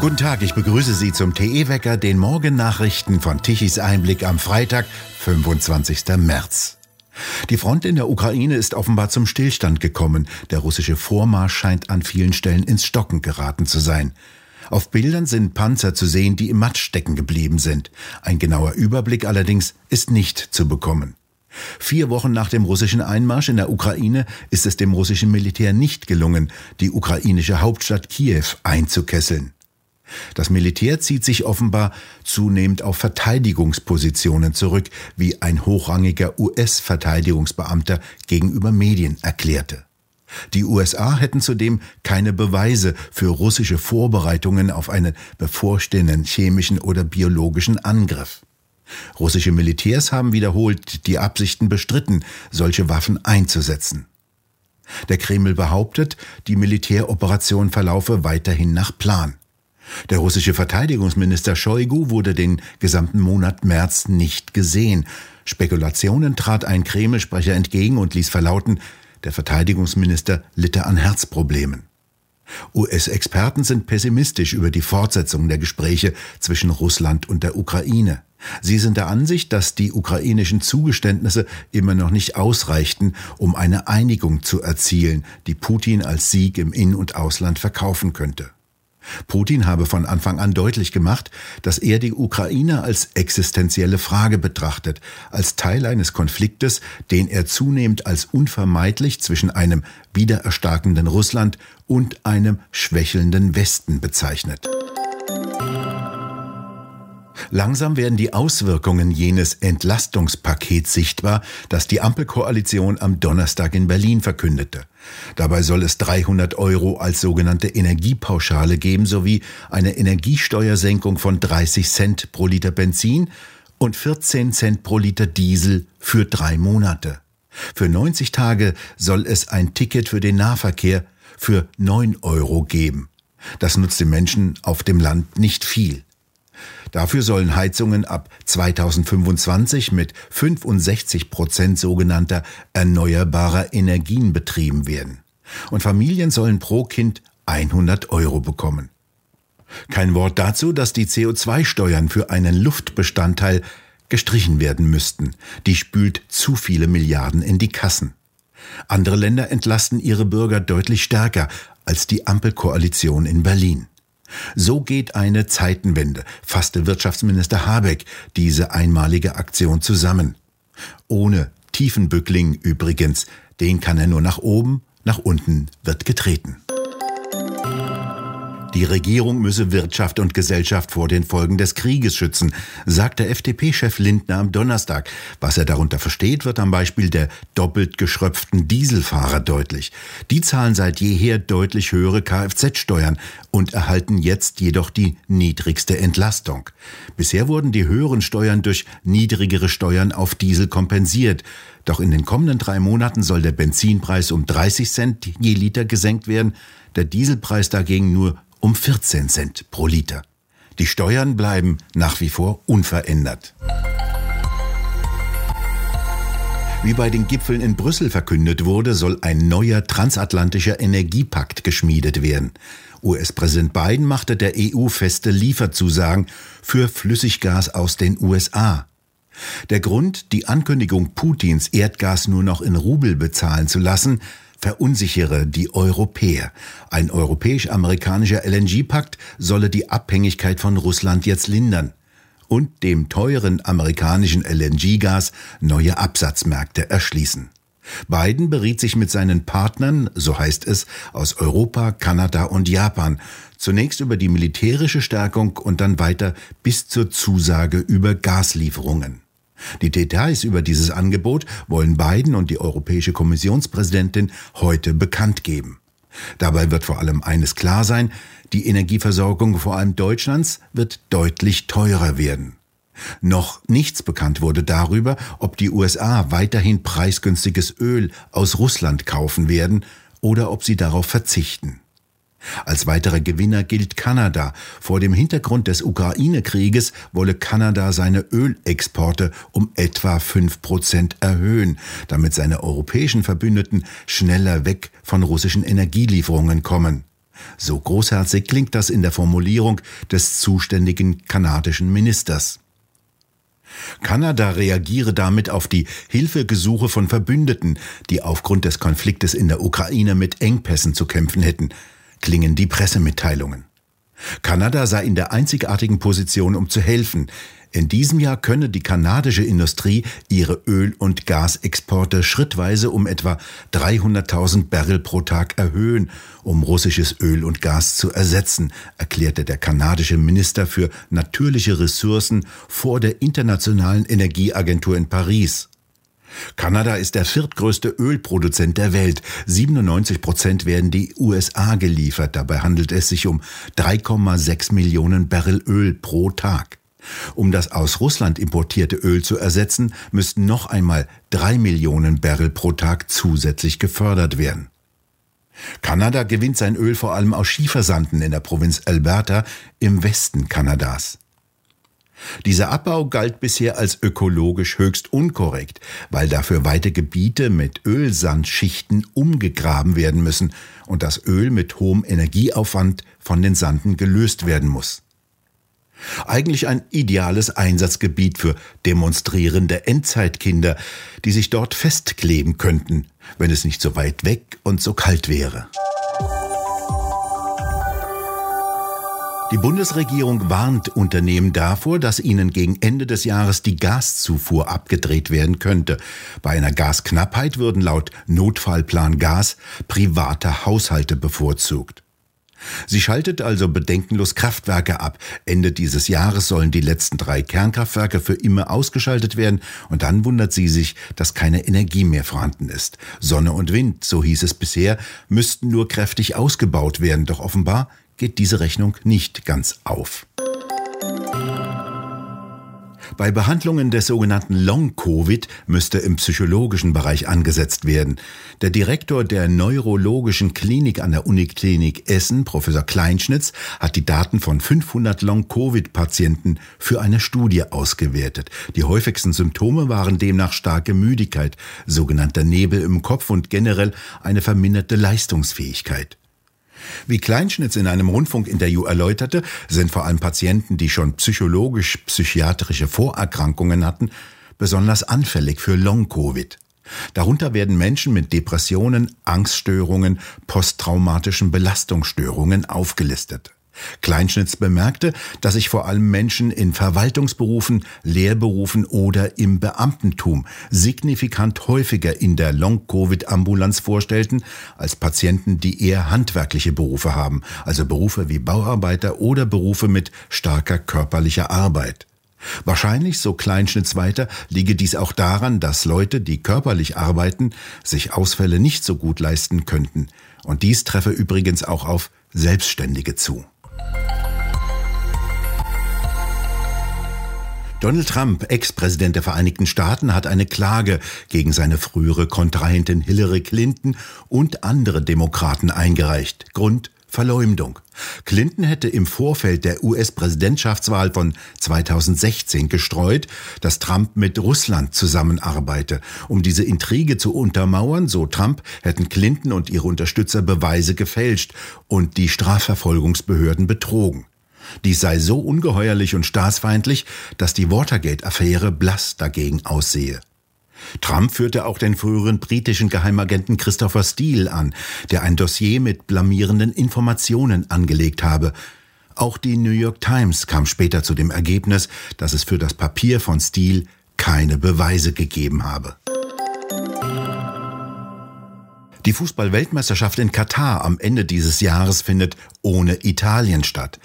Guten Tag, ich begrüße Sie zum TE-Wecker, den Morgennachrichten von Tichys Einblick am Freitag, 25. März. Die Front in der Ukraine ist offenbar zum Stillstand gekommen. Der russische Vormarsch scheint an vielen Stellen ins Stocken geraten zu sein. Auf Bildern sind Panzer zu sehen, die im Matsch stecken geblieben sind. Ein genauer Überblick allerdings ist nicht zu bekommen. Vier Wochen nach dem russischen Einmarsch in der Ukraine ist es dem russischen Militär nicht gelungen, die ukrainische Hauptstadt Kiew einzukesseln. Das Militär zieht sich offenbar zunehmend auf Verteidigungspositionen zurück, wie ein hochrangiger US-Verteidigungsbeamter gegenüber Medien erklärte. Die USA hätten zudem keine Beweise für russische Vorbereitungen auf einen bevorstehenden chemischen oder biologischen Angriff. Russische Militärs haben wiederholt die Absichten bestritten, solche Waffen einzusetzen. Der Kreml behauptet, die Militäroperation verlaufe weiterhin nach Plan. Der russische Verteidigungsminister Shoigu wurde den gesamten Monat März nicht gesehen. Spekulationen trat ein Kreml-Sprecher entgegen und ließ verlauten, der Verteidigungsminister litte an Herzproblemen. US-Experten sind pessimistisch über die Fortsetzung der Gespräche zwischen Russland und der Ukraine. Sie sind der Ansicht, dass die ukrainischen Zugeständnisse immer noch nicht ausreichten, um eine Einigung zu erzielen, die Putin als Sieg im In- und Ausland verkaufen könnte. Putin habe von Anfang an deutlich gemacht, dass er die Ukraine als existenzielle Frage betrachtet, als Teil eines Konfliktes, den er zunehmend als unvermeidlich zwischen einem wiedererstarkenden Russland und einem schwächelnden Westen bezeichnet. Langsam werden die Auswirkungen jenes Entlastungspakets sichtbar, das die Ampelkoalition am Donnerstag in Berlin verkündete. Dabei soll es 300 Euro als sogenannte Energiepauschale geben sowie eine Energiesteuersenkung von 30 Cent pro Liter Benzin und 14 Cent pro Liter Diesel für drei Monate. Für 90 Tage soll es ein Ticket für den Nahverkehr für 9 Euro geben. Das nutzt den Menschen auf dem Land nicht viel. Dafür sollen Heizungen ab 2025 mit 65 Prozent sogenannter erneuerbarer Energien betrieben werden. Und Familien sollen pro Kind 100 Euro bekommen. Kein Wort dazu, dass die CO2-Steuern für einen Luftbestandteil gestrichen werden müssten. Die spült zu viele Milliarden in die Kassen. Andere Länder entlasten ihre Bürger deutlich stärker als die Ampelkoalition in Berlin. So geht eine Zeitenwende, fasste Wirtschaftsminister Habeck diese einmalige Aktion zusammen. Ohne Tiefenbückling übrigens, den kann er nur nach oben, nach unten wird getreten. Die Regierung müsse Wirtschaft und Gesellschaft vor den Folgen des Krieges schützen, sagt der FDP-Chef Lindner am Donnerstag. Was er darunter versteht, wird am Beispiel der doppelt geschröpften Dieselfahrer deutlich. Die zahlen seit jeher deutlich höhere Kfz-Steuern und erhalten jetzt jedoch die niedrigste Entlastung. Bisher wurden die höheren Steuern durch niedrigere Steuern auf Diesel kompensiert. Doch in den kommenden drei Monaten soll der Benzinpreis um 30 Cent je Liter gesenkt werden, der Dieselpreis dagegen nur um 14 Cent pro Liter. Die Steuern bleiben nach wie vor unverändert. Wie bei den Gipfeln in Brüssel verkündet wurde, soll ein neuer transatlantischer Energiepakt geschmiedet werden. US-Präsident Biden machte der EU feste Lieferzusagen für Flüssiggas aus den USA. Der Grund, die Ankündigung Putins, Erdgas nur noch in Rubel bezahlen zu lassen, verunsichere die Europäer. Ein europäisch-amerikanischer LNG-Pakt solle die Abhängigkeit von Russland jetzt lindern und dem teuren amerikanischen LNG-Gas neue Absatzmärkte erschließen. Biden beriet sich mit seinen Partnern, so heißt es, aus Europa, Kanada und Japan, zunächst über die militärische Stärkung und dann weiter bis zur Zusage über Gaslieferungen. Die Details über dieses Angebot wollen Biden und die Europäische Kommissionspräsidentin heute bekannt geben. Dabei wird vor allem eines klar sein, die Energieversorgung vor allem Deutschlands wird deutlich teurer werden. Noch nichts bekannt wurde darüber, ob die USA weiterhin preisgünstiges Öl aus Russland kaufen werden oder ob sie darauf verzichten. Als weiterer Gewinner gilt Kanada. Vor dem Hintergrund des Ukraine-Krieges wolle Kanada seine Ölexporte um etwa fünf Prozent erhöhen, damit seine europäischen Verbündeten schneller weg von russischen Energielieferungen kommen. So großherzig klingt das in der Formulierung des zuständigen kanadischen Ministers. Kanada reagiere damit auf die Hilfegesuche von Verbündeten, die aufgrund des Konfliktes in der Ukraine mit Engpässen zu kämpfen hätten, klingen die Pressemitteilungen. Kanada sei in der einzigartigen Position, um zu helfen. In diesem Jahr könne die kanadische Industrie ihre Öl- und Gasexporte schrittweise um etwa 300.000 Barrel pro Tag erhöhen, um russisches Öl und Gas zu ersetzen, erklärte der kanadische Minister für natürliche Ressourcen vor der Internationalen Energieagentur in Paris. Kanada ist der viertgrößte Ölproduzent der Welt. 97 Prozent werden die USA geliefert. Dabei handelt es sich um 3,6 Millionen Barrel Öl pro Tag. Um das aus Russland importierte Öl zu ersetzen, müssten noch einmal drei Millionen Barrel pro Tag zusätzlich gefördert werden. Kanada gewinnt sein Öl vor allem aus Schiefersanden in der Provinz Alberta im Westen Kanadas. Dieser Abbau galt bisher als ökologisch höchst unkorrekt, weil dafür weite Gebiete mit Ölsandschichten umgegraben werden müssen und das Öl mit hohem Energieaufwand von den Sanden gelöst werden muss. Eigentlich ein ideales Einsatzgebiet für demonstrierende Endzeitkinder, die sich dort festkleben könnten, wenn es nicht so weit weg und so kalt wäre. Die Bundesregierung warnt Unternehmen davor, dass ihnen gegen Ende des Jahres die Gaszufuhr abgedreht werden könnte. Bei einer Gasknappheit würden laut Notfallplan Gas private Haushalte bevorzugt. Sie schaltet also bedenkenlos Kraftwerke ab. Ende dieses Jahres sollen die letzten drei Kernkraftwerke für immer ausgeschaltet werden und dann wundert sie sich, dass keine Energie mehr vorhanden ist. Sonne und Wind, so hieß es bisher, müssten nur kräftig ausgebaut werden, doch offenbar geht diese Rechnung nicht ganz auf. Bei Behandlungen des sogenannten Long-Covid müsste im psychologischen Bereich angesetzt werden. Der Direktor der neurologischen Klinik an der Uniklinik Essen, Professor Kleinschnitz, hat die Daten von 500 Long-Covid-Patienten für eine Studie ausgewertet. Die häufigsten Symptome waren demnach starke Müdigkeit, sogenannter Nebel im Kopf und generell eine verminderte Leistungsfähigkeit. Wie Kleinschnitz in einem Rundfunkinterview erläuterte, sind vor allem Patienten, die schon psychologisch-psychiatrische Vorerkrankungen hatten, besonders anfällig für Long-Covid. Darunter werden Menschen mit Depressionen, Angststörungen, posttraumatischen Belastungsstörungen aufgelistet. Kleinschnitz bemerkte, dass sich vor allem Menschen in Verwaltungsberufen, Lehrberufen oder im Beamtentum signifikant häufiger in der Long-Covid-Ambulanz vorstellten als Patienten, die eher handwerkliche Berufe haben, also Berufe wie Bauarbeiter oder Berufe mit starker körperlicher Arbeit. Wahrscheinlich, so Kleinschnitz weiter, liege dies auch daran, dass Leute, die körperlich arbeiten, sich Ausfälle nicht so gut leisten könnten. Und dies treffe übrigens auch auf Selbstständige zu. Donald Trump, Ex-Präsident der Vereinigten Staaten, hat eine Klage gegen seine frühere Kontrahentin Hillary Clinton und andere Demokraten eingereicht. Grund Verleumdung. Clinton hätte im Vorfeld der US-Präsidentschaftswahl von 2016 gestreut, dass Trump mit Russland zusammenarbeite. Um diese Intrige zu untermauern, so Trump, hätten Clinton und ihre Unterstützer Beweise gefälscht und die Strafverfolgungsbehörden betrogen. Dies sei so ungeheuerlich und staatsfeindlich, dass die Watergate-Affäre blass dagegen aussehe. Trump führte auch den früheren britischen Geheimagenten Christopher Steele an, der ein Dossier mit blamierenden Informationen angelegt habe. Auch die New York Times kam später zu dem Ergebnis, dass es für das Papier von Steele keine Beweise gegeben habe. Die Fußball-Weltmeisterschaft in Katar am Ende dieses Jahres findet ohne Italien statt.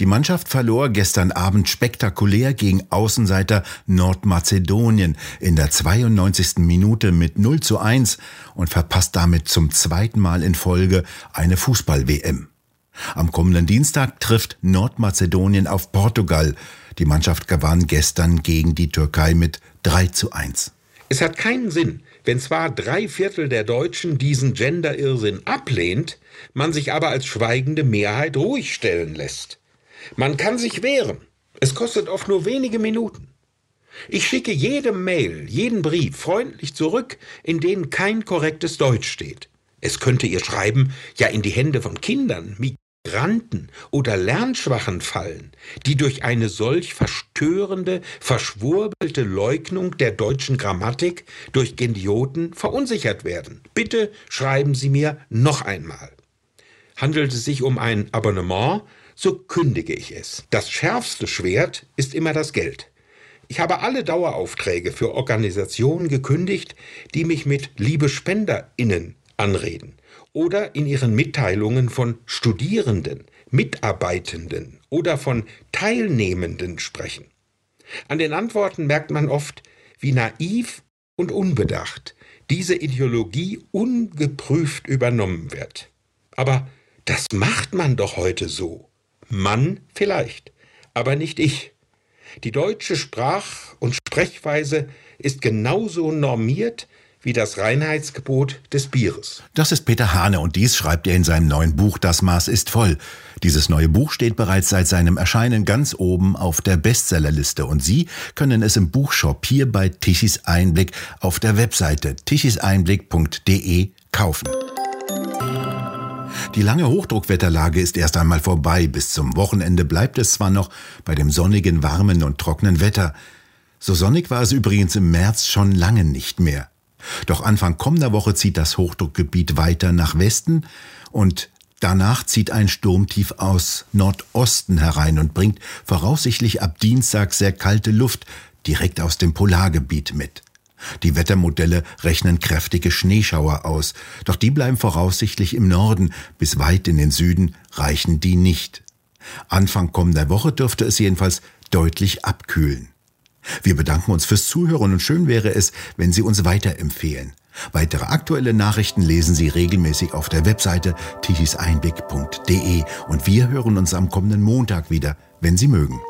Die Mannschaft verlor gestern Abend spektakulär gegen Außenseiter Nordmazedonien in der 92. Minute mit 0 zu 1 und verpasst damit zum zweiten Mal in Folge eine Fußball-WM. Am kommenden Dienstag trifft Nordmazedonien auf Portugal. Die Mannschaft gewann gestern gegen die Türkei mit 3 zu 1. Es hat keinen Sinn, wenn zwar drei Viertel der Deutschen diesen Gender-Irrsinn ablehnt, man sich aber als schweigende Mehrheit ruhig stellen lässt. Man kann sich wehren. Es kostet oft nur wenige Minuten. Ich schicke jede Mail, jeden Brief freundlich zurück, in denen kein korrektes Deutsch steht. Es könnte ihr Schreiben ja in die Hände von Kindern, Migranten oder Lernschwachen fallen, die durch eine solch verstörende, verschwurbelte Leugnung der deutschen Grammatik durch Genioten verunsichert werden. Bitte schreiben Sie mir noch einmal. Handelt es sich um ein Abonnement, so kündige ich es. Das schärfste Schwert ist immer das Geld. Ich habe alle Daueraufträge für Organisationen gekündigt, die mich mit Liebe SpenderInnen anreden oder in ihren Mitteilungen von Studierenden, Mitarbeitenden oder von Teilnehmenden sprechen. An den Antworten merkt man oft, wie naiv und unbedacht diese Ideologie ungeprüft übernommen wird. Aber das macht man doch heute so. Mann vielleicht, aber nicht ich. Die deutsche Sprach- und Sprechweise ist genauso normiert wie das Reinheitsgebot des Bieres. Das ist Peter Hane und dies schreibt er in seinem neuen Buch Das Maß ist voll. Dieses neue Buch steht bereits seit seinem Erscheinen ganz oben auf der Bestsellerliste und Sie können es im Buchshop hier bei Tichys Einblick auf der Webseite tichiseinblick.de kaufen. Die lange Hochdruckwetterlage ist erst einmal vorbei. Bis zum Wochenende bleibt es zwar noch bei dem sonnigen, warmen und trockenen Wetter. So sonnig war es übrigens im März schon lange nicht mehr. Doch Anfang kommender Woche zieht das Hochdruckgebiet weiter nach Westen und danach zieht ein Sturmtief aus Nordosten herein und bringt voraussichtlich ab Dienstag sehr kalte Luft direkt aus dem Polargebiet mit. Die Wettermodelle rechnen kräftige Schneeschauer aus, doch die bleiben voraussichtlich im Norden, bis weit in den Süden reichen die nicht. Anfang kommender Woche dürfte es jedenfalls deutlich abkühlen. Wir bedanken uns fürs Zuhören und schön wäre es, wenn Sie uns weiterempfehlen. Weitere aktuelle Nachrichten lesen Sie regelmäßig auf der Webseite tichiseinblick.de und wir hören uns am kommenden Montag wieder, wenn Sie mögen.